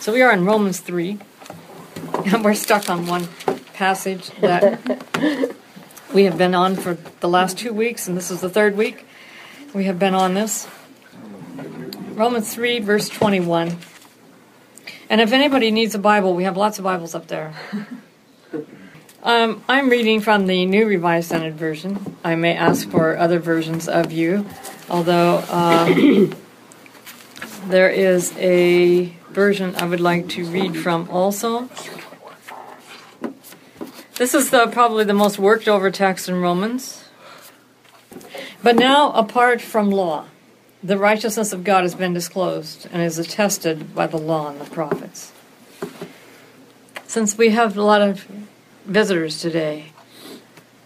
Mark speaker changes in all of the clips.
Speaker 1: So we are in Romans 3, and we're stuck on one passage that we have been on for the last two weeks, and this is the third week we have been on this. Romans 3, verse 21. And if anybody needs a Bible, we have lots of Bibles up there. Um, I'm reading from the New Revised Standard Version. I may ask for other versions of you, although um, there is a version I would like to read from also. This is the, probably the most worked over text in Romans. But now, apart from law, the righteousness of God has been disclosed and is attested by the law and the prophets. Since we have a lot of visitors today,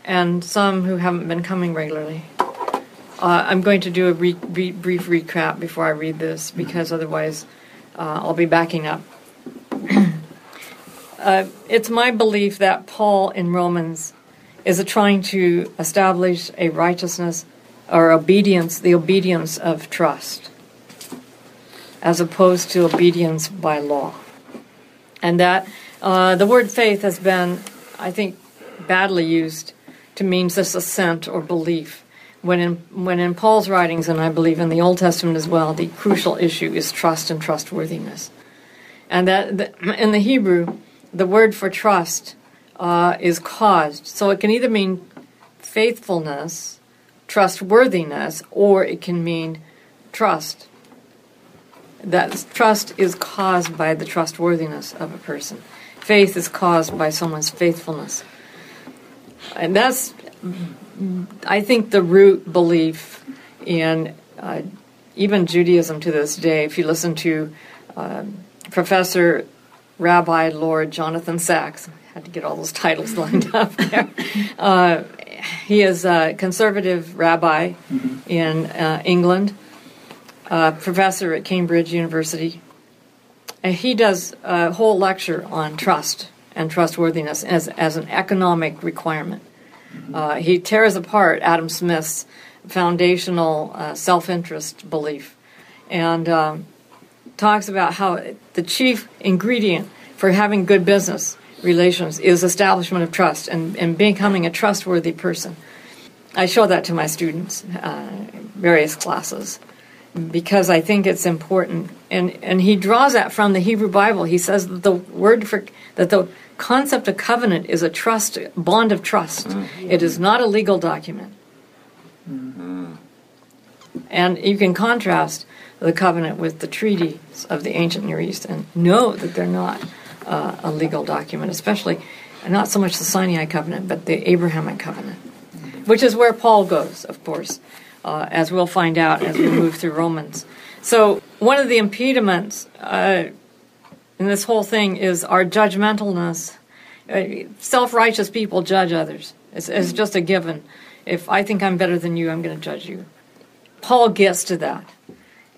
Speaker 1: and some who haven't been coming regularly. Uh, I'm going to do a re- re- brief recap before I read this because otherwise uh, I'll be backing up. uh, it's my belief that Paul in Romans is trying to establish a righteousness or obedience, the obedience of trust, as opposed to obedience by law. And that uh, the word faith has been I think, badly used to mean just assent or belief. When in, when in Paul's writings, and I believe in the Old Testament as well, the crucial issue is trust and trustworthiness. And that, that in the Hebrew, the word for trust uh, is caused. So it can either mean faithfulness, trustworthiness, or it can mean trust. That trust is caused by the trustworthiness of a person faith is caused by someone's faithfulness. And that's, I think, the root belief in uh, even Judaism to this day. If you listen to uh, Professor Rabbi Lord Jonathan Sacks, I had to get all those titles lined up there. Uh, he is a conservative rabbi mm-hmm. in uh, England, professor at Cambridge University, and he does a whole lecture on trust and trustworthiness as, as an economic requirement. Uh, he tears apart Adam Smith's foundational uh, self interest belief and um, talks about how the chief ingredient for having good business relations is establishment of trust and, and becoming a trustworthy person. I show that to my students, uh, various classes because I think it's important. And and he draws that from the Hebrew Bible. He says that the word for that the concept of covenant is a trust bond of trust. Mm-hmm. It is not a legal document. Mm-hmm. And you can contrast the covenant with the treaties of the ancient Near East and know that they're not uh, a legal document, especially not so much the Sinai covenant, but the Abrahamic covenant, which is where Paul goes, of course uh, as we'll find out as we move through Romans. So, one of the impediments uh, in this whole thing is our judgmentalness. Uh, Self righteous people judge others, it's, it's just a given. If I think I'm better than you, I'm going to judge you. Paul gets to that.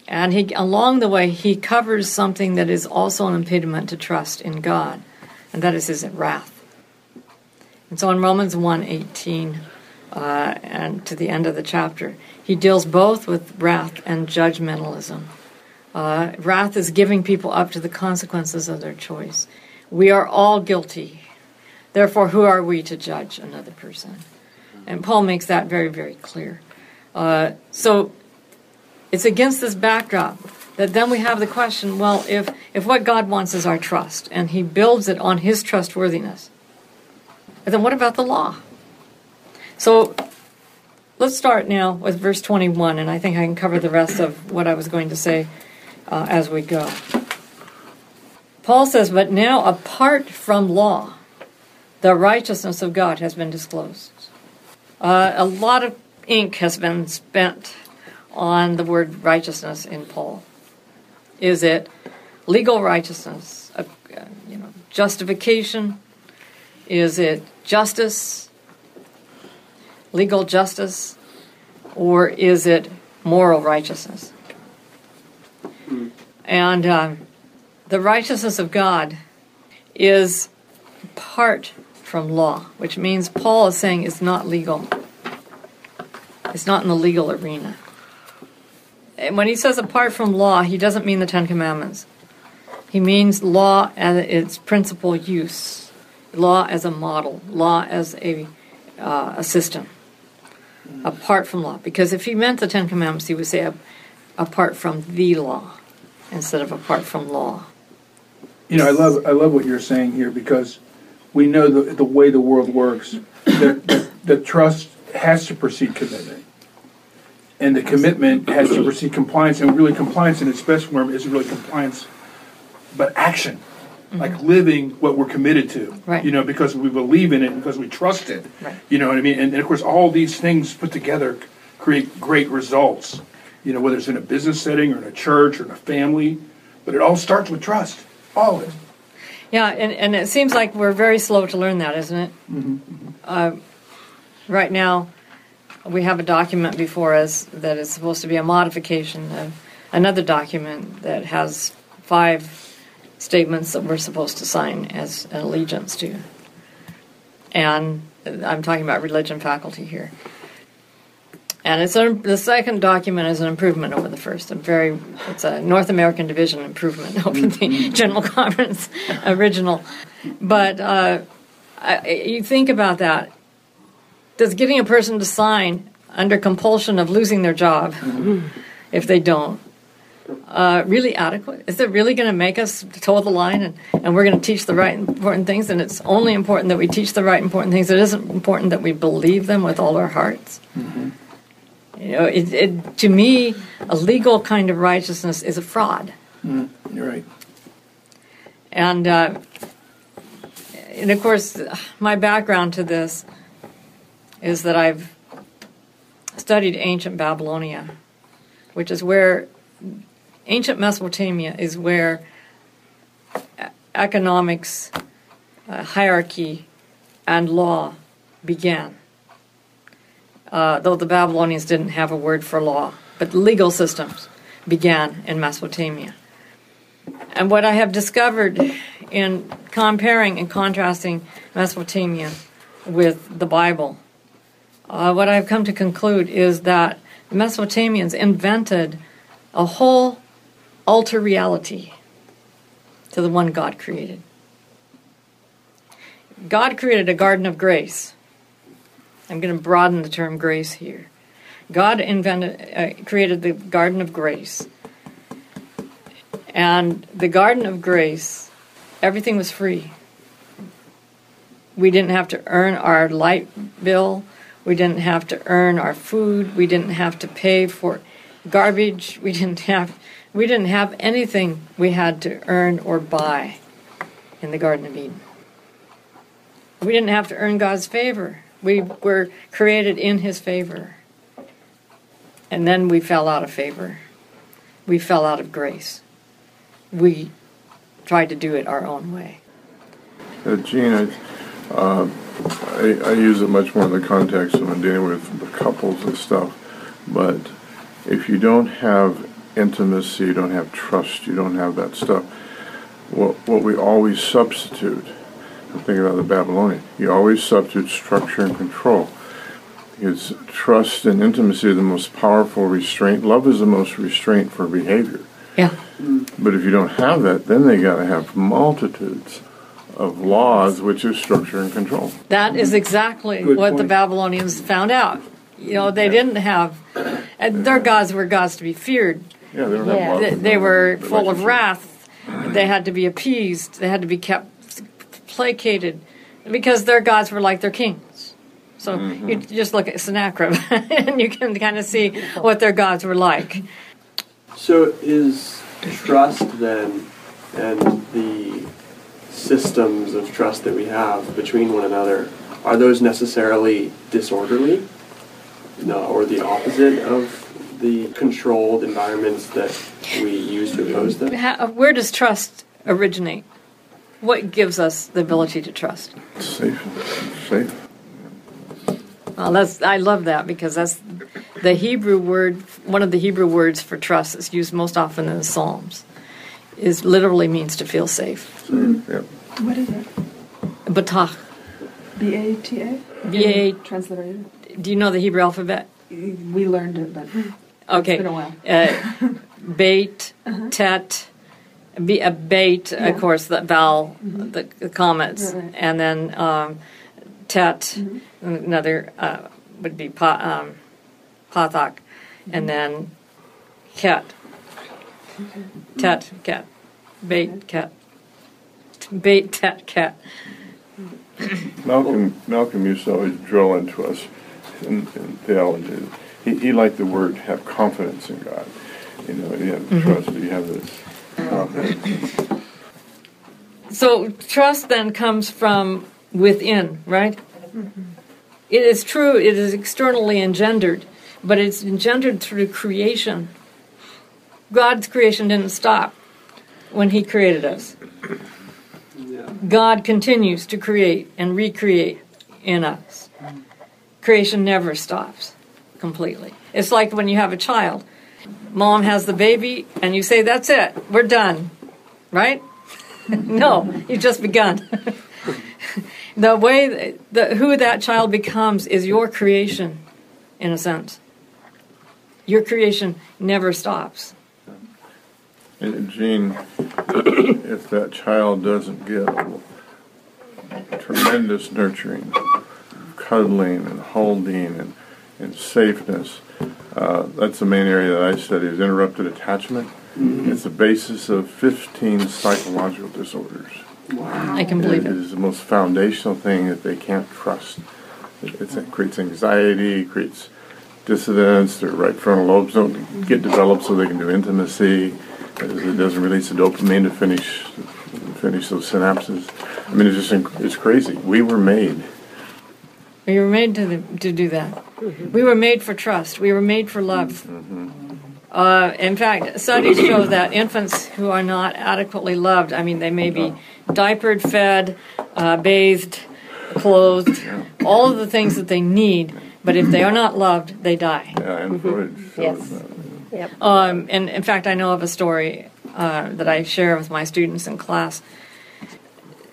Speaker 1: And he, along the way, he covers something that is also an impediment to trust in God, and that is his wrath. And so in Romans 1 18, uh, and to the end of the chapter, he deals both with wrath and judgmentalism. Uh, wrath is giving people up to the consequences of their choice. We are all guilty. Therefore, who are we to judge another person? And Paul makes that very, very clear. Uh, so it's against this backdrop that then we have the question well, if, if what God wants is our trust, and he builds it on his trustworthiness, then what about the law? So Let's start now with verse 21, and I think I can cover the rest of what I was going to say uh, as we go. Paul says, But now, apart from law, the righteousness of God has been disclosed. Uh, a lot of ink has been spent on the word righteousness in Paul. Is it legal righteousness, uh, you know, justification? Is it justice? Legal justice or is it moral righteousness? And um, the righteousness of God is apart from law, which means Paul is saying it's not legal. It's not in the legal arena. And when he says apart from law, he doesn't mean the Ten Commandments. He means law as its principal use, law as a model, law as a, uh, a system, apart from law. Because if he meant the Ten Commandments, he would say apart from the law instead of apart from law.
Speaker 2: You know, I love I love what you're saying here because we know the the way the world works. That, that trust has to precede commitment, and the commitment has to precede compliance. And really, compliance in its best form is really compliance, but action, Mm-hmm. like living what we're committed to.
Speaker 1: Right.
Speaker 2: You know, because we believe in it, because we trust it.
Speaker 1: Right.
Speaker 2: You know what I mean? And, and of course, all these things put together create great results. You know, whether it's in a business setting or in a church or in a family, but it all starts with trust. All of it.
Speaker 1: Yeah, and, and it seems like we're very slow to learn that, isn't it? Mm-hmm, mm-hmm. Uh, right now, we have a document before us that is supposed to be a modification of another document that has five statements that we're supposed to sign as an allegiance to. And I'm talking about religion faculty here. And it's a, the second document is an improvement over the first. A very, it's a North American division improvement over the General Conference original. But uh, I, you think about that. Does getting a person to sign under compulsion of losing their job, if they don't, uh, really adequate? Is it really going to make us toe the line and, and we're going to teach the right important things? And it's only important that we teach the right important things. It isn't important that we believe them with all our hearts. You know, it, it, to me, a legal kind of righteousness is a fraud.
Speaker 2: You're right.
Speaker 1: And, uh, and of course, my background to this is that I've studied ancient Babylonia, which is where ancient Mesopotamia is where e- economics, uh, hierarchy, and law began. Uh, though the Babylonians didn't have a word for law, but legal systems began in Mesopotamia. And what I have discovered in comparing and contrasting Mesopotamia with the Bible, uh, what I've come to conclude is that Mesopotamians invented a whole alter reality to the one God created. God created a garden of grace. I'm going to broaden the term grace here. God invented, uh, created the garden of grace. And the garden of grace, everything was free. We didn't have to earn our light bill. We didn't have to earn our food. We didn't have to pay for garbage. We didn't have we didn't have anything we had to earn or buy in the Garden of Eden. We didn't have to earn God's favor. We were created in his favor. And then we fell out of favor. We fell out of grace. We tried to do it our own way.
Speaker 3: Uh, Gene, I, uh, I, I use it much more in the context of when dealing with couples and stuff. But if you don't have intimacy, you don't have trust, you don't have that stuff. What what we always substitute. I'm thinking about the Babylonian. You always substitute structure and control. Because trust and intimacy are the most powerful restraint. Love is the most restraint for behavior.
Speaker 1: Yeah.
Speaker 3: But if you don't have that, then they got to have multitudes of laws, which is structure and control.
Speaker 1: That is exactly
Speaker 2: Good
Speaker 1: what the. Babylonians found out. You know, they didn't have, and their gods were gods to be feared.
Speaker 3: Yeah, they don't
Speaker 4: Yeah.
Speaker 3: have
Speaker 1: They,
Speaker 3: laws.
Speaker 1: they were full of wrath. They had to be appeased. They had to be kept placated because their gods were like their kings. So mm-hmm. you just look at Sennacherib and you can kind of see what their gods were like.
Speaker 5: So is trust then and the systems of trust that we have between one another are those necessarily disorderly? No, or the opposite of the controlled environments that we use to oppose them?
Speaker 1: How, uh, where does trust originate? What gives us the ability to trust?
Speaker 3: Safe. Safe.
Speaker 1: Well, that's I love that because that's the Hebrew word. One of the Hebrew words for trust is used most often in the Psalms. Is literally means to feel safe.
Speaker 3: Safe. Yep.
Speaker 4: What is it?
Speaker 1: Batach.
Speaker 4: B A T A?
Speaker 1: B A.
Speaker 4: Transliterated.
Speaker 1: Do you know the Hebrew alphabet?
Speaker 4: We learned it, but
Speaker 1: Okay.
Speaker 4: it's been a while.
Speaker 1: Uh, bait, tet, Be a bait,
Speaker 4: Yeah.
Speaker 1: of course, the vowel, the, the comets,
Speaker 4: Right.
Speaker 1: and then um, tet, another uh, would be pa, um, patach, and then ket, tet, ket, bait, ket, bait, tet, ket.
Speaker 3: Malcolm, Malcolm used to always drill into us in, in theology. He, he liked the word have confidence in God. You know, you have mm-hmm. trust, you have this confidence.
Speaker 1: So trust then comes from within, right? Mm-hmm. It is true, it is externally engendered, but it's engendered through creation. God's creation didn't stop when He created us.
Speaker 5: Yeah.
Speaker 1: God continues to create and recreate in us. Mm-hmm. Creation never stops completely. It's like when you have a child. Mom has the baby, and you say, That's it, we're done, right? no, you've just begun. the way, the, who that child becomes is your creation, in a sense. Your creation never stops.
Speaker 3: And Gene, if that child doesn't get tremendous nurturing, cuddling and holding and, and safeness, uh, that's the main area that I study is interrupted attachment. It's the basis of 15 psychological disorders.
Speaker 1: I can believe
Speaker 3: It
Speaker 1: it.
Speaker 3: is the most foundational thing that they can't trust. It, it's- it creates anxiety, it creates dissidence, their right frontal lobes don't get developed so they can do intimacy. It doesn't release the dopamine to finish finish those synapses. I mean, it's just it's crazy. We were made.
Speaker 1: We were made to, to do that. We were made for trust. We were made for love. Uh, in fact, studies show that infants who are not adequately loved, I mean, they may be diapered, fed, uh, bathed, clothed, all of the things that they need, but if they are not loved, they die.
Speaker 3: Yeah, and Freud
Speaker 6: Yes. Yep.
Speaker 1: Um, and in fact, I know of a story uh, that I share with my students in class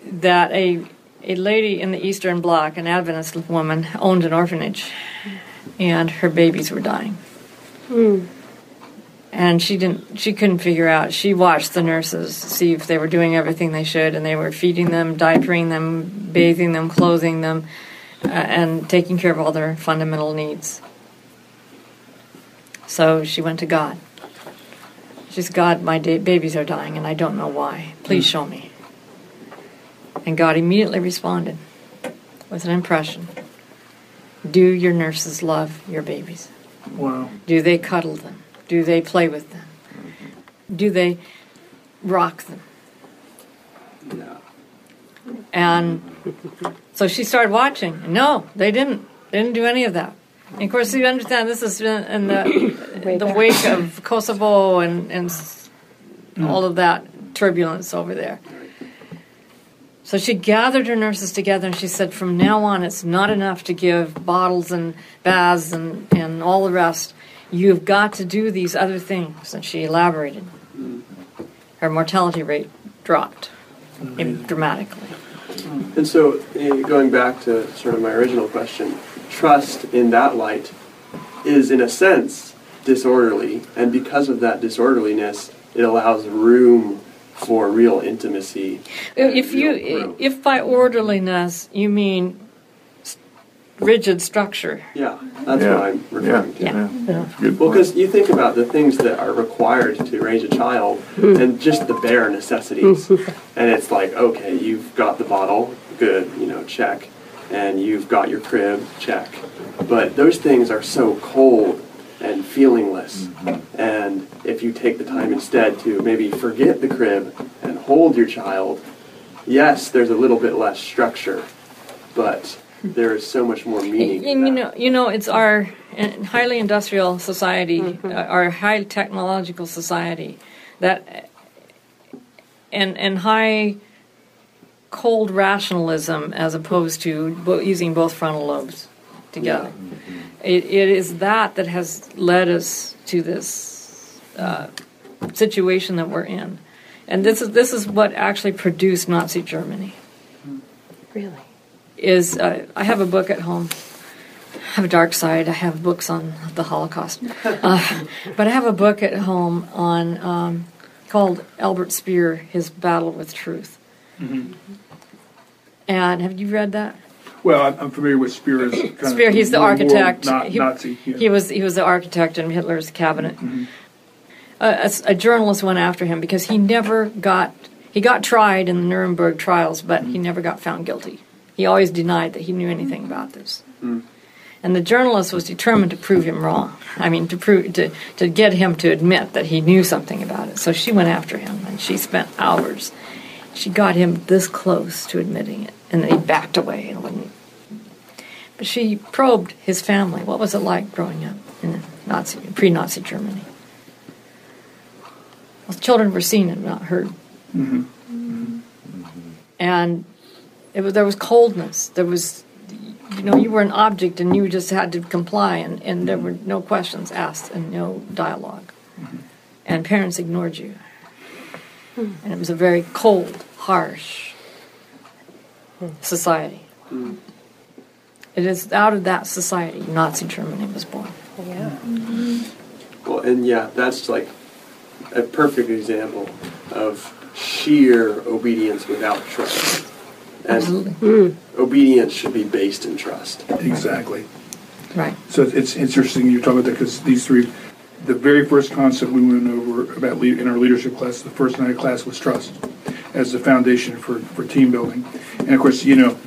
Speaker 1: that a a lady in the Eastern Bloc, an Adventist woman, owned an orphanage, and her babies were dying. And she didn't. She couldn't figure out. She watched the nurses see if they were doing everything they should, and they were feeding them, diapering them, bathing them, clothing them, uh, and taking care of all their fundamental needs. So she went to God. She said, God, my da- babies are dying and I don't know why. Please show me. And God immediately responded with an impression Do your nurses love your babies?
Speaker 2: Wow.
Speaker 1: Do they cuddle them? Do they play with them? Do they rock them?
Speaker 5: Yeah.
Speaker 1: And so she started watching. No, they didn't. They didn't do any of that. And of course, you understand this is in in the,
Speaker 6: Way
Speaker 1: the
Speaker 6: back.
Speaker 1: wake of Kosovo and, and mm. all of that turbulence over there. So she gathered her nurses together and she said, from now on, it's not enough to give bottles and baths and, and all the rest. You've got to do these other things. And she elaborated. Her mortality rate dropped dramatically.
Speaker 5: And so, eh, going back to sort of my original question, trust in that light is, in a sense, disorderly, and because of that disorderliness, it allows room for real intimacy.
Speaker 1: If
Speaker 5: real
Speaker 1: you,
Speaker 5: growth.
Speaker 1: if by orderliness you mean rigid structure,
Speaker 5: yeah, that's
Speaker 3: yeah.
Speaker 5: what I'm referring to.
Speaker 3: yeah,
Speaker 1: Yeah.
Speaker 3: yeah. Good
Speaker 5: Well, because you think about the things that are required to raise a child
Speaker 1: Hmm.
Speaker 5: and just the bare necessities. and it's like, okay, you've got the bottle, good, you know, check. And you've got your crib, check. But those things are so cold and feelingless.
Speaker 1: Mm-hmm.
Speaker 5: And if you take the time instead to maybe forget the crib and hold your child, yes, there's a little bit less structure, but there is so much more meaning.
Speaker 1: and
Speaker 5: in
Speaker 1: you know, you know, it's our highly industrial society, uh, our high technological society, that and and high cold rationalism as opposed to bo- using both frontal lobes together. It, it is that that has led us to this uh, situation that we're in, and this is this is what actually produced Nazi Germany.
Speaker 6: Really?
Speaker 1: Is uh, I have a book at home. I have a dark side. I have books on the Holocaust, uh, but I have a book at home on um, called Albert Speer his battle with truth.
Speaker 2: Mm-hmm.
Speaker 1: And have you read that?
Speaker 2: Well, I'm, I'm familiar with Speer as kind of
Speaker 1: Speer, he's the
Speaker 2: one world
Speaker 1: architect. He,
Speaker 2: Nazi. yeah.
Speaker 1: he was he was the architect in Hitler's cabinet.
Speaker 2: Mm-hmm.
Speaker 1: Uh, a a, journalist went after him because he never got he got tried in the Nuremberg trials, but
Speaker 2: Mm-hmm.
Speaker 1: he never got found guilty. He always denied that he knew anything about this.
Speaker 2: Mm.
Speaker 1: And the journalist was determined to prove him wrong. I mean, to prove to to get him to admit that he knew something about it. So she went after him, and she spent hours. She got him this close to admitting it, and then he backed away and wouldn't. But she probed his family. What was it like growing up in Nazi, pre-Nazi Germany? Well, children were seen and not heard, mm-hmm. and it was, there was coldness. There was, you know, you were an object and you just had to comply, and, and there were no questions asked and no dialogue, mm-hmm. and parents ignored you, and it was a very cold, harsh society. It is out of that society Nazi Germany was born.
Speaker 6: Yeah.
Speaker 5: Well, and yeah, that's like a perfect example of sheer obedience without trust. And
Speaker 1: Absolutely.
Speaker 5: obedience should be based in trust.
Speaker 2: Exactly.
Speaker 1: Right.
Speaker 2: So it's interesting you're talking about that because these three, the very first concept we went over about in our leadership class, the first night of class was trust as the foundation for, for team building. And of course, you know,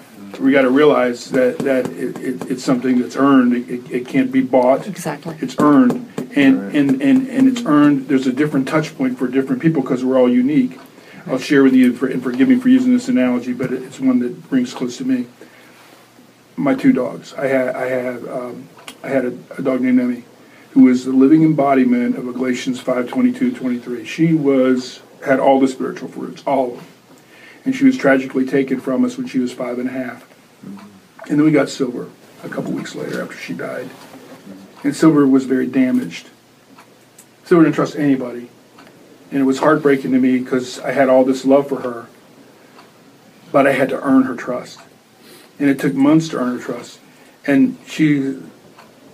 Speaker 2: we got to realize that that it, it, it's something that's earned. It, it, it can't be bought.
Speaker 1: Exactly.
Speaker 2: It's earned, and
Speaker 3: Right.
Speaker 2: and, and and it's earned. There's a different touch point for different people because we're all unique. I'll share with you, for, and forgive me for using this analogy, but it's one that rings close to me. My two dogs. I had I had um, I had a, a dog named Emmy, who was the living embodiment of a Galatians 5, 22, 23. She was had all the spiritual fruits, all of them. And she was tragically taken from us when she was five and a half. Mm-hmm. And then we got Silver a couple weeks later after she died. And Silver was very damaged. Silver didn't trust anybody. And it was heartbreaking to me because I had all this love for her, but I had to earn her trust. And it took months to earn her trust. And she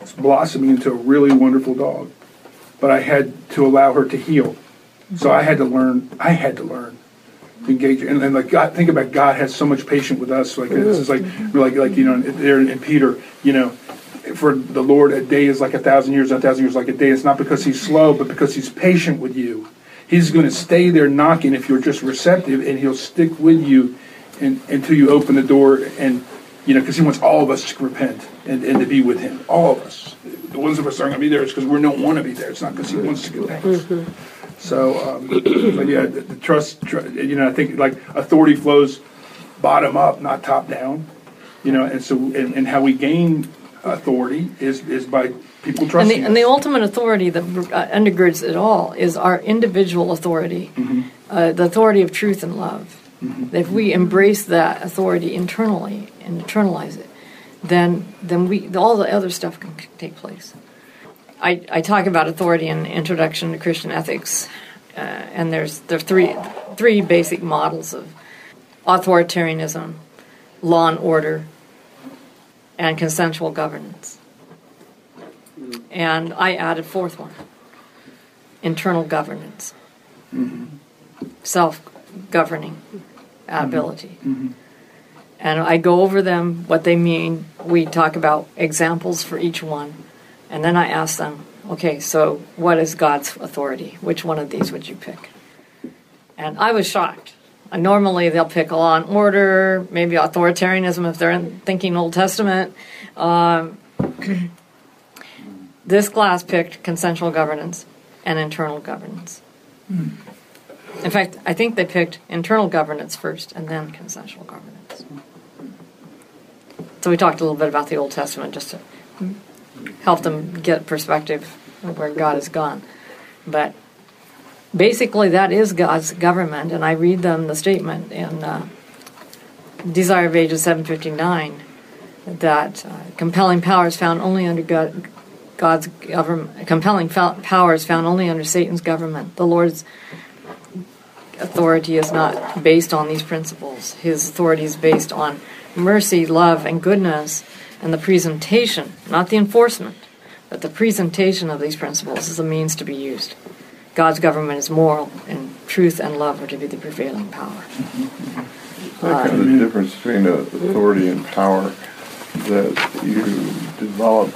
Speaker 2: was blossoming into a really wonderful dog. But I had to allow her to heal. So I had to learn, I had to learn to engage. And, and like God, think about God has so much patience with us. Like this is like, like, like you know, there in Peter, you know, for the Lord, a day is like a thousand years, a thousand years like a day. It's not because He's slow, but because He's patient with you. He's going to stay there knocking if you're just receptive, and He'll stick with you and, until you open the door. And you know, because He wants all of us to repent and, and to be with Him. All of us. The ones of us aren't going to be there. It's because we don't want to be there. It's not because He wants to get us. So, um, but yeah, the, the trust, tr- you know, I think like authority flows bottom up, not top down. You know, and so and, and how we gain authority is is by people
Speaker 1: And
Speaker 2: trusting
Speaker 1: the, and the ultimate authority that uh, undergirds it all is our individual authority, uh, the authority of truth and love. If we embrace that authority internally and internalize it, then then we all the other stuff can take place. I, I talk about authority in Introduction to Christian Ethics, uh, and there's there are three three basic models of authoritarianism, law and order, and consensual governance. And I added fourth one internal governance, self governing ability. And I go over them, what they mean. We talk about examples for each one. And then I ask them, okay, so what is God's authority? Which one of these would you pick? And I was shocked. Uh, Normally, they'll pick law and order, maybe authoritarianism if they're in, thinking Old Testament. Um, this class picked consensual governance and internal governance. In fact, I think they picked internal governance first and then consensual governance. So we talked a little bit about the Old Testament just to help them get perspective of where God has gone. But basically, that is God's government, and I read them the statement in uh, Desire of Ages 759 that uh, compelling powers found only under God, God's government, compelling powers found only under Satan's government. The Lord's authority is not based on these principles. His authority is based on mercy, love, and goodness, and the presentation, not the enforcement, but the presentation of these principles is a means to be used. God's government is moral and truth and love are to be the prevailing power.
Speaker 3: Of the difference between uh, authority and power that you develop.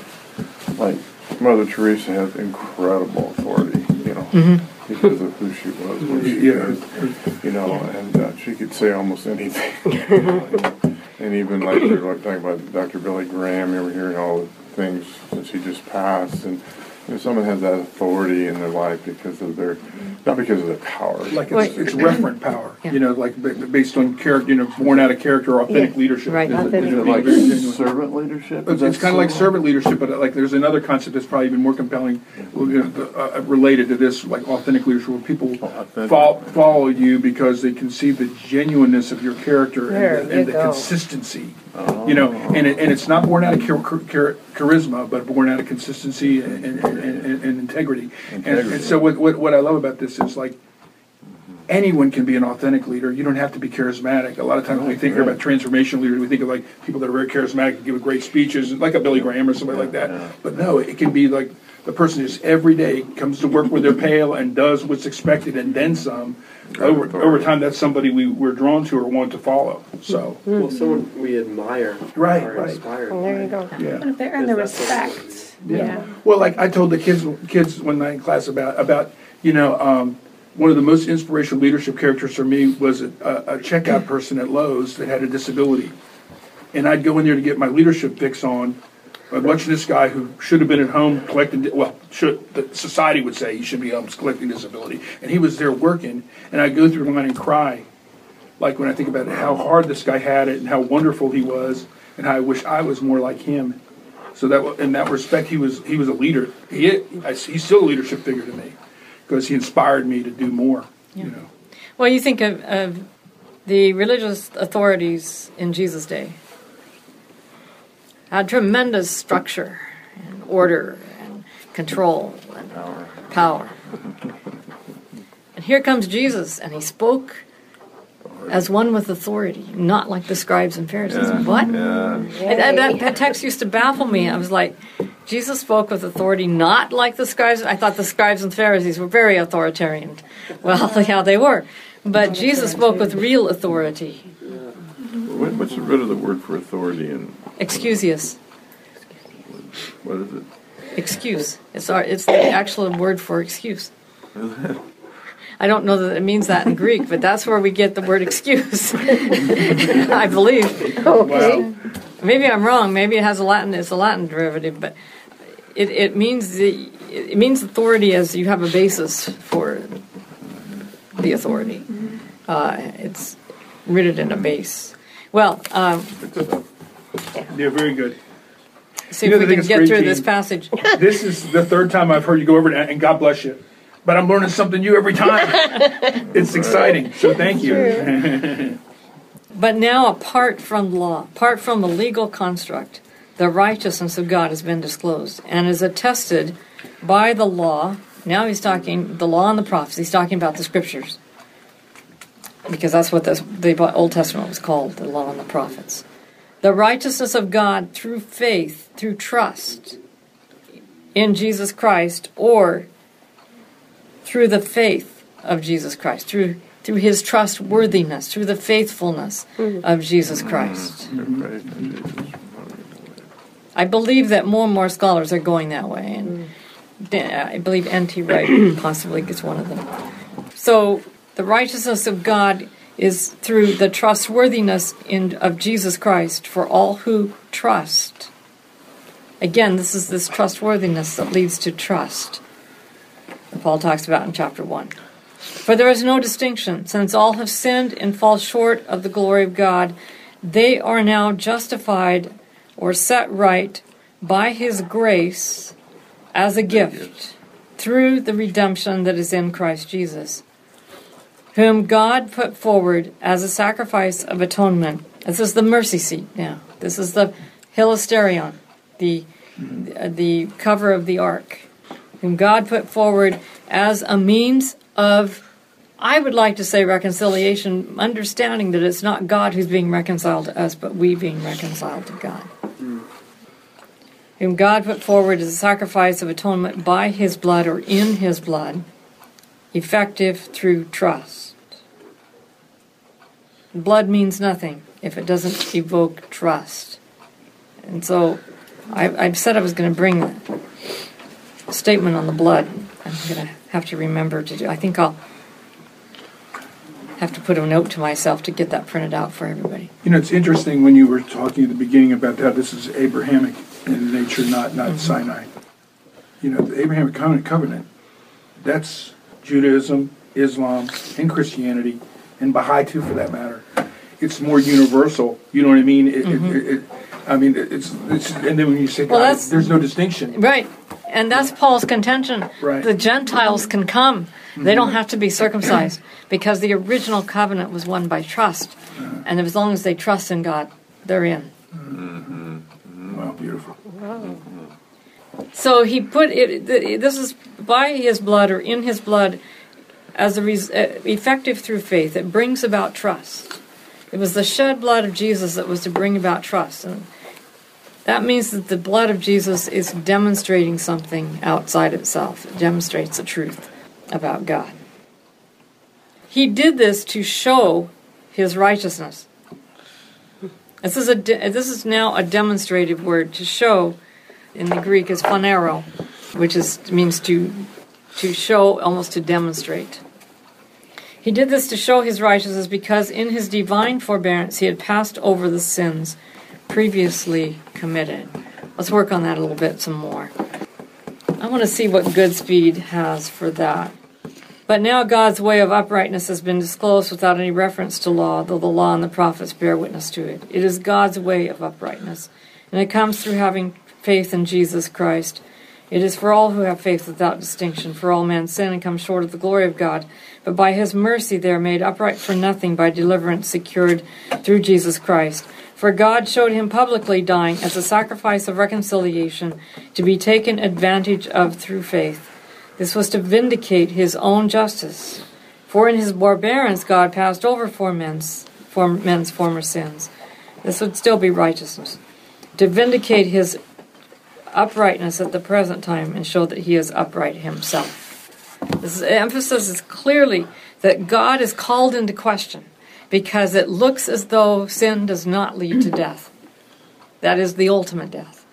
Speaker 3: Like Mother Teresa had incredible authority, you know, because of who she was, what she
Speaker 2: Yeah.
Speaker 3: did, you know, and uh, she could say almost anything. and even like like talking about Dr. Billy Graham, you ever hearing all the things that he just passed, and you know, someone has that authority in their life because of their, not because of their power.
Speaker 2: Like
Speaker 1: Wait.
Speaker 2: it's, it's referent power,
Speaker 1: Yeah.
Speaker 2: you know, like ba- based on character, you know, born out of character, authentic
Speaker 4: Yeah.
Speaker 2: leadership.
Speaker 1: Right.
Speaker 2: Is it-
Speaker 4: Authentic
Speaker 2: is
Speaker 3: Is
Speaker 2: it
Speaker 3: it like
Speaker 2: very genuine?
Speaker 3: servant leadership?
Speaker 2: It's,
Speaker 3: Is
Speaker 2: it's
Speaker 3: that
Speaker 2: kind of like servant leadership, but like there's another concept that's probably even more compelling, you know, the- uh, related to this, like authentic leadership, where people
Speaker 3: Oh, authentic.
Speaker 2: follow, follow you because they can see the genuineness of your character
Speaker 4: There
Speaker 2: and the,
Speaker 4: you
Speaker 2: and the
Speaker 4: go.
Speaker 2: consistency. You know, and it, and it's not born out of char- char- charisma, but born out of consistency and, and, and, and, and integrity. And, so what, what, what I love about this is like anyone can be an authentic leader. You don't have to be charismatic. A lot of times when we think
Speaker 3: Right.
Speaker 2: about transformation leaders, we think of like people that are very charismatic, give great speeches, like a Billy Graham or somebody like
Speaker 3: Yeah.
Speaker 2: that. But no, it can be like the person just every day comes to work with their pail and does what's expected and then some. Over, over time, that's somebody we, we're drawn to or want to follow. So,
Speaker 5: Well, someone we admire
Speaker 2: Right,
Speaker 5: or
Speaker 2: right.
Speaker 5: inspired
Speaker 4: Well, there
Speaker 5: by.
Speaker 4: you go.
Speaker 2: yeah.
Speaker 4: And if they earn the
Speaker 5: Because that's what
Speaker 4: respect.
Speaker 2: Yeah.
Speaker 4: Yeah.
Speaker 2: Well, like I told the kids kids one night in class about about you know um, one of the most inspirational leadership characters for me was a, a, a checkout person at Lowe's that had a disability, and I'd go in there to get my leadership fix on. But watching this guy who should have been at home collecting, well, should the society would say he should be home collecting disability, and he was there working, and I'd go through the line and cry, like when I think about how hard this guy had it and how wonderful he was, and how I wish I was more like him. So that in that respect, he was he was a leader. He I- he's still a leadership figure to me because he inspired me to do more. You know,
Speaker 1: Well, you think of, of the religious authorities in Jesus' day had tremendous structure and order and control and
Speaker 3: Power.
Speaker 1: power. And here comes Jesus, and he spoke as one with authority, not like the scribes and Pharisees.
Speaker 3: Yeah.
Speaker 1: What?
Speaker 3: Yeah.
Speaker 1: And that, that, that text used to baffle me. I was like, Jesus spoke with authority, not like the scribes. I thought the scribes and Pharisees were very authoritarian. Well, yeah, they were. But Jesus spoke with real authority.
Speaker 3: What's the root of the word for authority and
Speaker 1: Excusius.
Speaker 3: what is it?
Speaker 1: Excuse. It's, our, it's the actual word for excuse. I don't know that it means that in Greek, but that's where we get the word excuse. I believe.
Speaker 2: wow.
Speaker 1: Maybe I'm wrong. Maybe it has a Latin. It's a Latin derivative, but it, it means the it means authority as you have a basis for the authority. Uh, it's rooted in a base. Well, um,
Speaker 2: Yeah, very good.
Speaker 1: see
Speaker 2: You
Speaker 1: if
Speaker 2: the
Speaker 1: we can get through
Speaker 2: Gene.
Speaker 1: this passage.
Speaker 2: This is the third time I've heard you go over it, and God bless you. But I'm learning something new every time. it's exciting. So thank you.
Speaker 1: But now, apart from law, apart from the legal construct, the righteousness of God has been disclosed and is attested by the law. Now he's talking the law and the prophets. He's talking about the scriptures because that's what this, the Old Testament was called, the law and the prophets. The righteousness of God through faith, through trust in Jesus Christ, or through the faith of Jesus Christ, through through his trustworthiness, through the faithfulness mm-hmm. of Jesus Christ. Mm-hmm. I believe that more and more scholars are going that way, and Dan- I believe N.T. Wright possibly gets one of them. So the righteousness of God is through the trustworthiness in, of Jesus Christ for all who trust. Again, this is this trustworthiness that leads to trust that Paul talks about in chapter 1. For there is no distinction, since all have sinned and fall short of the glory of God. They are now justified or set right by his grace as a gift through the redemption that is in Christ Jesus, whom God put forward as a sacrifice of atonement. This is the mercy seat now. This is the hilasterion, the the cover of the ark, whom God put forward as a means of, I would like to say, reconciliation, understanding that it's not God who's being reconciled to us, but we being reconciled to God. Whom God put forward as a sacrifice of atonement by his blood or in his blood. effective through trust. Blood means nothing if it doesn't evoke trust. And so I, I said I was going to bring a statement on the blood. I'm going to have to remember to do. I think I'll have to put a note to myself to get that printed out for everybody.
Speaker 2: You know, it's interesting when you were talking at the beginning about how this is Abrahamic in nature, not not mm-hmm. Sinai. You know, the Abrahamic covenant, covenant, that's Judaism, Islam, and Christianity, and Baha'i too, for that matter. It's more universal. You know what I mean? It, it, mm-hmm. it, it, I mean, it's, it's and then when you say
Speaker 1: Well,
Speaker 2: God, there's no distinction.
Speaker 1: Right. And that's Paul's contention.
Speaker 2: Right.
Speaker 1: The Gentiles can come. They don't mm-hmm. have to be circumcised because the original covenant was won by trust. Uh-huh. And as long as they trust in God, they're in. Mm-hmm.
Speaker 2: Wow, beautiful.
Speaker 1: So he put it, this is by his blood or in his blood as a res- uh, effective through faith. It brings about trust. It was the shed blood of Jesus that was to bring about trust. And that means that the blood of Jesus is demonstrating something outside itself. It demonstrates the truth about God. He did this to show his righteousness. This is a de- this is now a demonstrative word to show in the Greek is phanero, which is means to to show almost to demonstrate. He did this to show his righteousness because in his divine forbearance he had passed over the sins previously committed. Let's work on that a little bit some more. I want to see what Goodspeed has for that. But now God's way of uprightness has been disclosed without any reference to law, though the law and the prophets bear witness to it. It is God's way of uprightness, and it comes through having faith in Jesus Christ. It is for all who have faith without distinction, for all men sin and come short of the glory of God. But by his mercy they are made upright for nothing by deliverance secured through Jesus Christ. For God showed him publicly dying as a sacrifice of reconciliation to be taken advantage of through faith. This was to vindicate his own justice. For in his forbearance God passed over for men's, for men's former sins. This would still be righteousness. To vindicate his uprightness at the present time and show that he is upright himself. This emphasis is clearly that God is called into question because it looks as though sin does not lead to death. That is the ultimate death.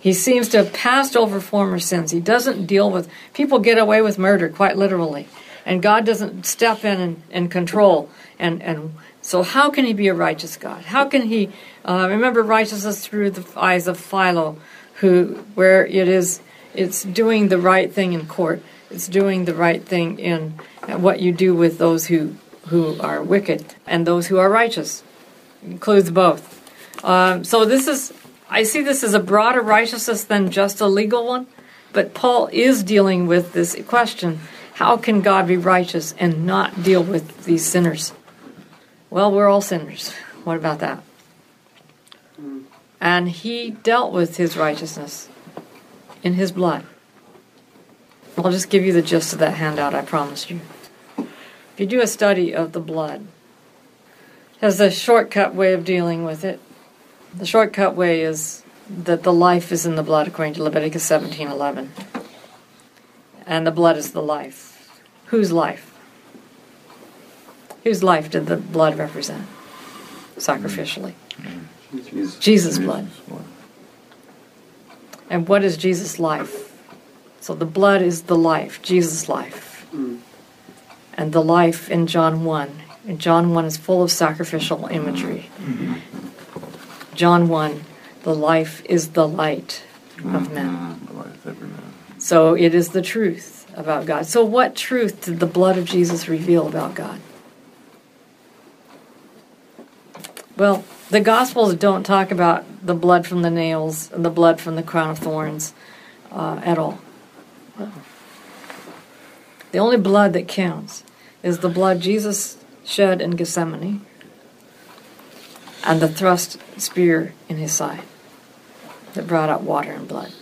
Speaker 1: He seems to have passed over former sins. He doesn't deal with people get away with murder quite literally, and God doesn't step in and, and control. And and so how can He be a righteous God? How can He uh, remember righteousness through the eyes of Philo, who where it is it's doing the right thing in court. It's doing the right thing in what you do with those who who are wicked and those who are righteous. Includes both. Um, so this is I see this as a broader righteousness than just a legal one, but Paul is dealing with this question: How can God be righteous and not deal with these sinners? Well, we're all sinners. What about that? And he dealt with his righteousness in his blood. I'll just give you the gist of that handout, I promise you. If you do a study of the blood, it has a shortcut way of dealing with it. The shortcut way is that the life is in the blood, according to Leviticus 17:11, and the blood is the life. Whose life? Whose life did the blood represent? Mm. Sacrificially, mm. Jesus' blood. And what is Jesus' life? So the blood is the life, Jesus' life. And the life in John 1. And John 1 is full of sacrificial imagery. John 1, the life is the light of men. So it is the truth about God. So, what truth did the blood of Jesus reveal about God? Well, the Gospels don't talk about the blood from the nails and the blood from the crown of thorns uh, at all. The only blood that counts is the blood Jesus shed in Gethsemane and the thrust spear in his side that brought out water and blood.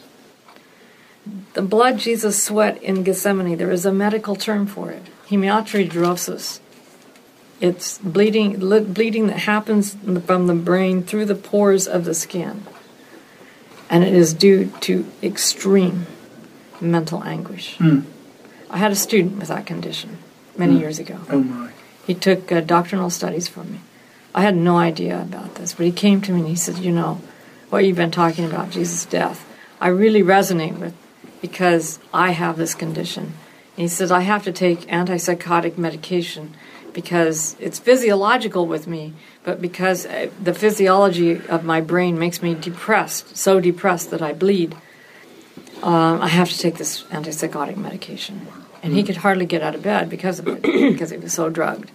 Speaker 1: The blood Jesus sweat in Gethsemane, there is a medical term for it hematidrosis. It's bleeding, bleeding that happens from the brain through the pores of the skin. And it is due to extreme mental anguish. I had a student with that condition many years ago.
Speaker 2: Oh my.
Speaker 1: He took uh, doctrinal studies from me. I had no idea about this, but he came to me and he said, You know, what you've been talking about, Jesus' death, I really resonate with because I have this condition. And he says, I have to take antipsychotic medication because it's physiological with me, but because uh, the physiology of my brain makes me depressed, so depressed that I bleed, um, I have to take this antipsychotic medication. And he could hardly get out of bed because of it, because he was so drugged.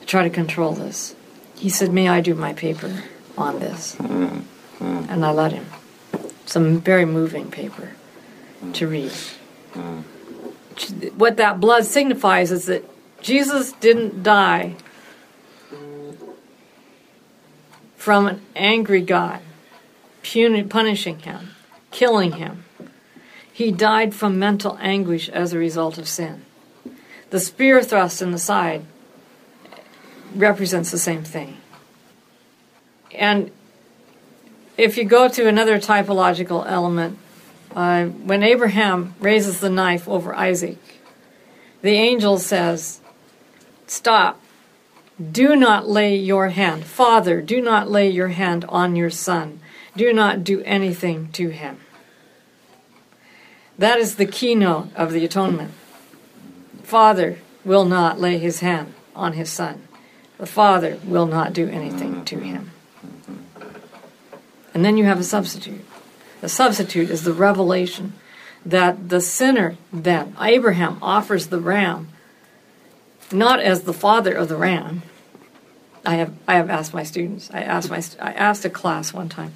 Speaker 1: To try to control this. He said, May I do my paper on this? And I let him. Some very moving paper to read. What that blood signifies is that Jesus didn't die from an angry God, puni- punishing him, killing him. He died from mental anguish as a result of sin. The spear thrust in the side represents the same thing. And if you go to another typological element, uh, when Abraham raises the knife over Isaac, the angel says, Stop. Do not lay your hand. Father, do not lay your hand on your son. Do not do anything to him. That is the keynote of the atonement. Father will not lay his hand on his son. The Father will not do anything to him. And then you have a substitute. The substitute is the revelation that the sinner, then, Abraham offers the ram, not as the father of the ram. I have, I have asked my students, I asked, my, I asked a class one time,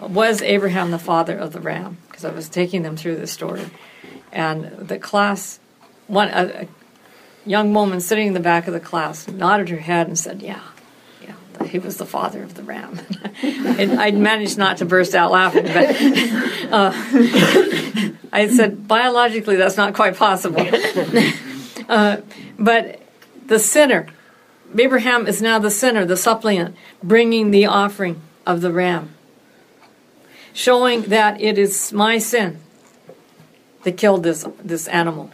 Speaker 1: was Abraham the father of the ram? Because I was taking them through this story. And the class, one, a, a young woman sitting in the back of the class nodded her head and said, Yeah, yeah, he was the father of the ram. and I managed not to burst out laughing, but uh, I said, biologically, that's not quite possible. uh, but the sinner, Abraham is now the sinner, the suppliant, bringing the offering of the ram, showing that it is my sin that killed this, this animal.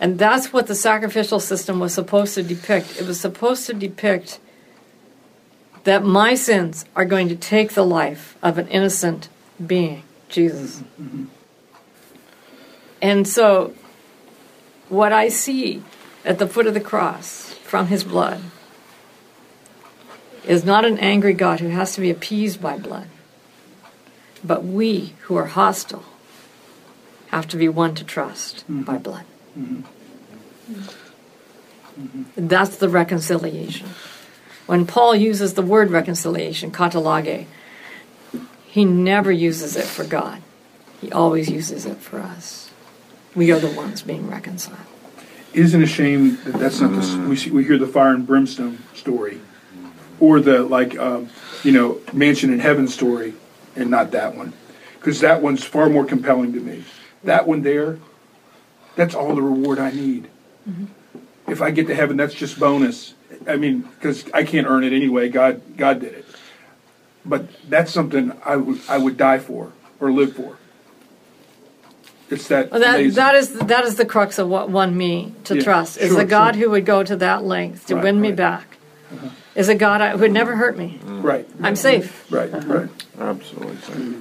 Speaker 1: And that's what the sacrificial system was supposed to depict. It was supposed to depict that my sins are going to take the life of an innocent being, Jesus. Mm-hmm. And so, what I see at the foot of the cross from his blood is not an angry God who has to be appeased by blood, but we who are hostile have to be won to trust mm-hmm. by blood. Mm-hmm. Mm-hmm. That's the reconciliation. When Paul uses the word reconciliation, katalage, he never uses it for God. He always uses it for us. We are the ones being reconciled.
Speaker 2: Isn't a shame that that's not the we see, we hear the fire and brimstone story, or the like um, you know mansion in heaven story, and not that one, because that one's far more compelling to me. That one there, that's all the reward I need. If I get to heaven, that's just bonus. I mean, because I can't earn it anyway. God God did it, but that's something I would I would die for or live for. It's that
Speaker 1: Well, that,
Speaker 2: amazing.
Speaker 1: that is that is the crux of what won me to
Speaker 2: Yeah,
Speaker 1: trust is
Speaker 2: sure,
Speaker 1: a God
Speaker 2: sure.
Speaker 1: who would go to that length to
Speaker 2: Right,
Speaker 1: win me
Speaker 2: right.
Speaker 1: back. Is a God who would never hurt me.
Speaker 2: right,
Speaker 1: I'm safe.
Speaker 2: right, right.
Speaker 3: Absolutely. Mhm.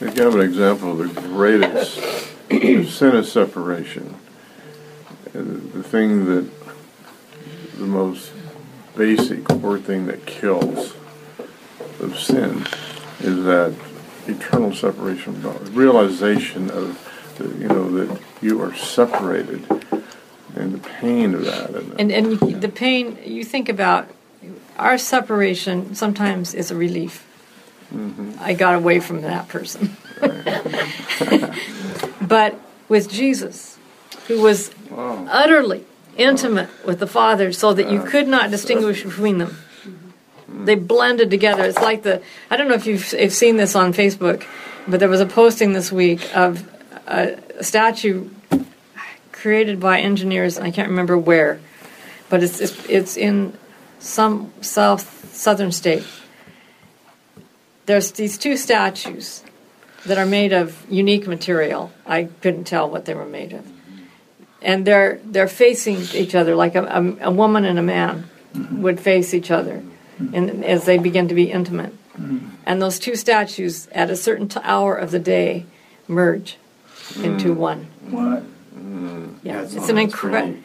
Speaker 3: To give an example of the greatest sin of separation, uh, the thing that, the most basic core thing that kills of sin is that eternal separation from God, realization of, the, you know, that you are separated, and the pain of that, and,
Speaker 1: And and the pain you think about our separation sometimes is a relief. Mm-hmm. I got away from that person. but with Jesus, who was
Speaker 3: wow,
Speaker 1: utterly intimate with the Father so that you could not distinguish between them. They blended together. It's like the, I don't know if you've, if seen this on Facebook, but there was a posting this week of a statue created by engineers, I can't remember where, but it's, it's, it's in some south, southern state. There's these two statues that are made of unique material. I couldn't tell what they were made of, and they're they're facing each other like a, a, a woman and a man would face each other, and as they begin to be intimate. And those two statues, at a certain t- hour of the day, merge into hmm. one.
Speaker 2: What?
Speaker 1: Yeah,
Speaker 6: That's
Speaker 1: it's an incredible.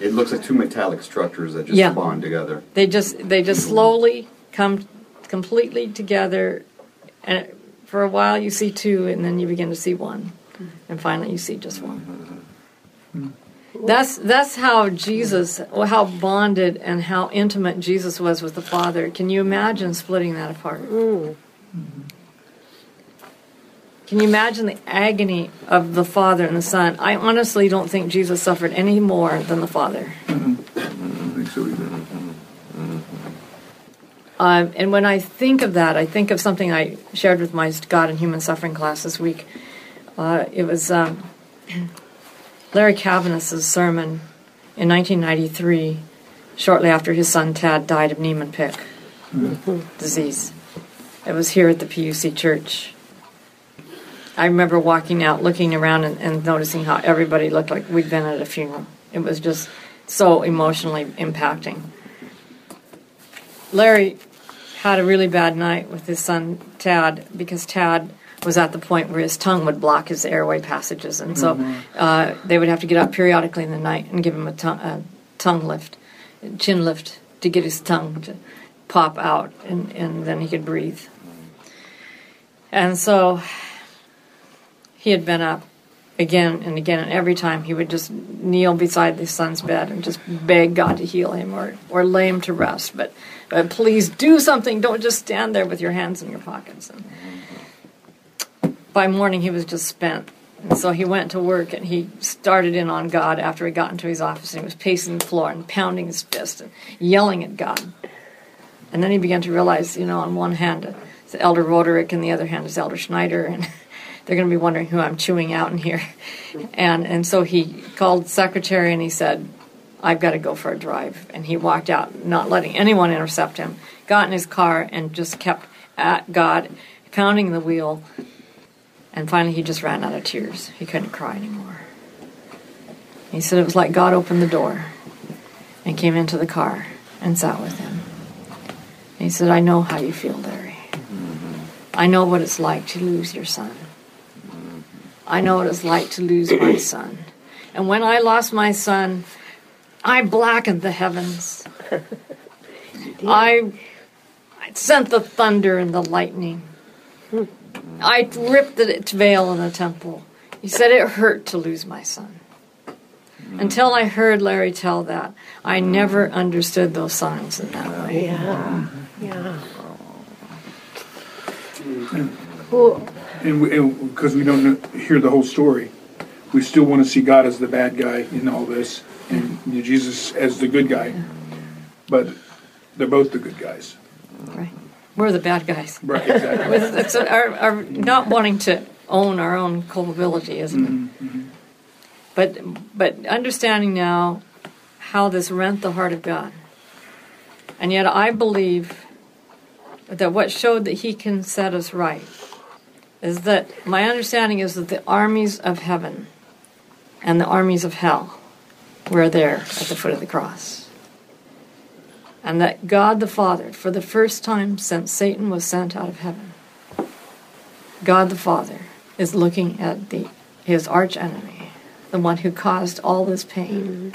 Speaker 6: It looks like two metallic structures that just
Speaker 1: Yeah.
Speaker 6: bond together.
Speaker 1: They just they just hmm. slowly come completely together, and for a while you see two, and then you begin to see one, and finally you see just one. Hmm. That's that's how Jesus, how bonded and how intimate Jesus was with the Father. Can you imagine splitting that apart? Can you imagine the agony of the Father and the Son? I honestly don't think Jesus suffered any more than the Father.
Speaker 2: I don't think so either.
Speaker 1: Um, and when I think of that, I think of something I shared with my God and Human Suffering class this week. Uh, it was um, Larry Cavanagh's sermon in 1993, shortly after his son Tad died of Niemann-Pick disease. It was here at the PUC church. I remember walking out, looking around, and, and noticing how everybody looked like we'd been at a funeral. It was just so emotionally impacting. Larry had a really bad night with his son Tad because Tad was at the point where his tongue would block his airway passages, and so uh, they would have to get up periodically in the night and give him a, tongue a tongue lift, chin lift to get his tongue to pop out, and, and then he could breathe. And so he had been up again and again, and every time he would just kneel beside his son's bed and just beg God to heal him or, or lay him to rest. But, but please do something. Don't just stand there with your hands in your pockets. And by morning, he was just spent. And so he went to work and he started in on God after he got into his office and he was pacing the floor and pounding his fist and yelling at God. And then he began to realize, you know, on one hand, it's Elder Roderick, and the other hand is Elder Schneider, and they're going to be wondering who I'm chewing out in here. And and so he called secretary and he said, I've got to go for a drive. And he walked out, not letting anyone intercept him. Got in his car and just kept at God, pounding the wheel. And finally, he just ran out of tears. He couldn't cry anymore. He said it was like God opened the door and came into the car and sat with him. And he said, I know how you feel, Larry. I know what it's like to lose your son. I know what it's like to lose my son. And when I lost my son, I blackened the heavens. I, I sent the thunder and the lightning. I ripped its veil in the temple. He said it hurt to lose my son. Mm. Until I heard Larry tell that, I mm. never understood those signs in that way.
Speaker 7: Yeah, yeah. Well,
Speaker 2: And because we don't hear the whole story, we still want to see God as the bad guy in all this, and Jesus as the good guy. But they're both the good guys.
Speaker 1: Right. We're the bad guys.
Speaker 2: Right, exactly.
Speaker 1: With- It's our, our not wanting to own our own culpability, isn't it? Mm-hmm, mm-hmm. But but understanding now how this rent the heart of God, and yet I believe that what showed that He can set us right is that my understanding is that the armies of heaven and the armies of hell were there at the foot of the cross. And that God the Father, for the first time since Satan was sent out of heaven, God the Father is looking at the his arch enemy, the one who caused all this pain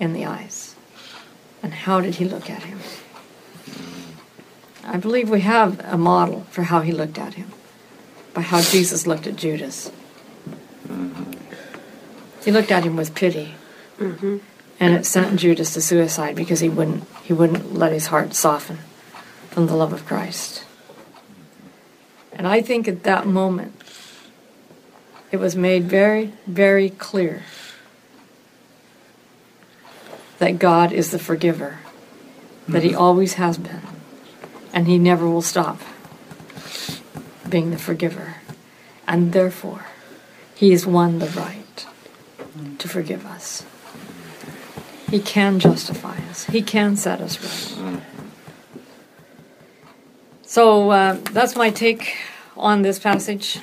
Speaker 1: in the eyes. And how did he look at him? I believe we have a model for how he looked at him, by how Jesus looked at Judas. He looked at him with pity mm-hmm. and it sent Judas to suicide because he wouldn't he wouldn't let his heart soften from the love of Christ. And I think at that moment it was made very very clear that God is the forgiver that he mm-hmm. always has been and he never will stop being the forgiver and therefore he has won the right to forgive us. He can justify us. He can set us right. So uh, that's my take on this passage?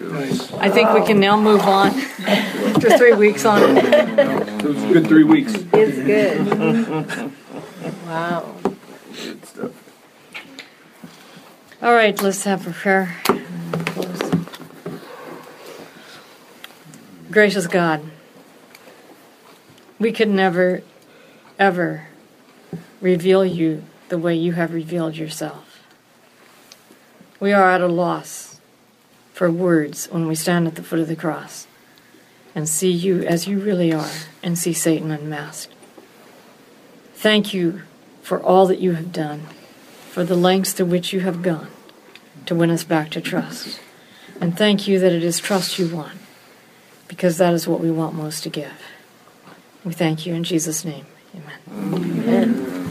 Speaker 2: Nice.
Speaker 1: I think we can now move on after three weeks on it.
Speaker 2: It was a good three weeks.
Speaker 7: It's good. Wow.
Speaker 3: Good stuff.
Speaker 1: All right, let's have a prayer. Gracious God, we could never, ever reveal you the way you have revealed yourself. We are at a loss for words when we stand at the foot of the cross and see you as you really are and see Satan unmasked. Thank you for all that you have done, for the lengths to which you have gone to win us back to trust. And thank you that it is trust you want, because that is what we want most to give. We thank you in Jesus' name. Amen. Amen.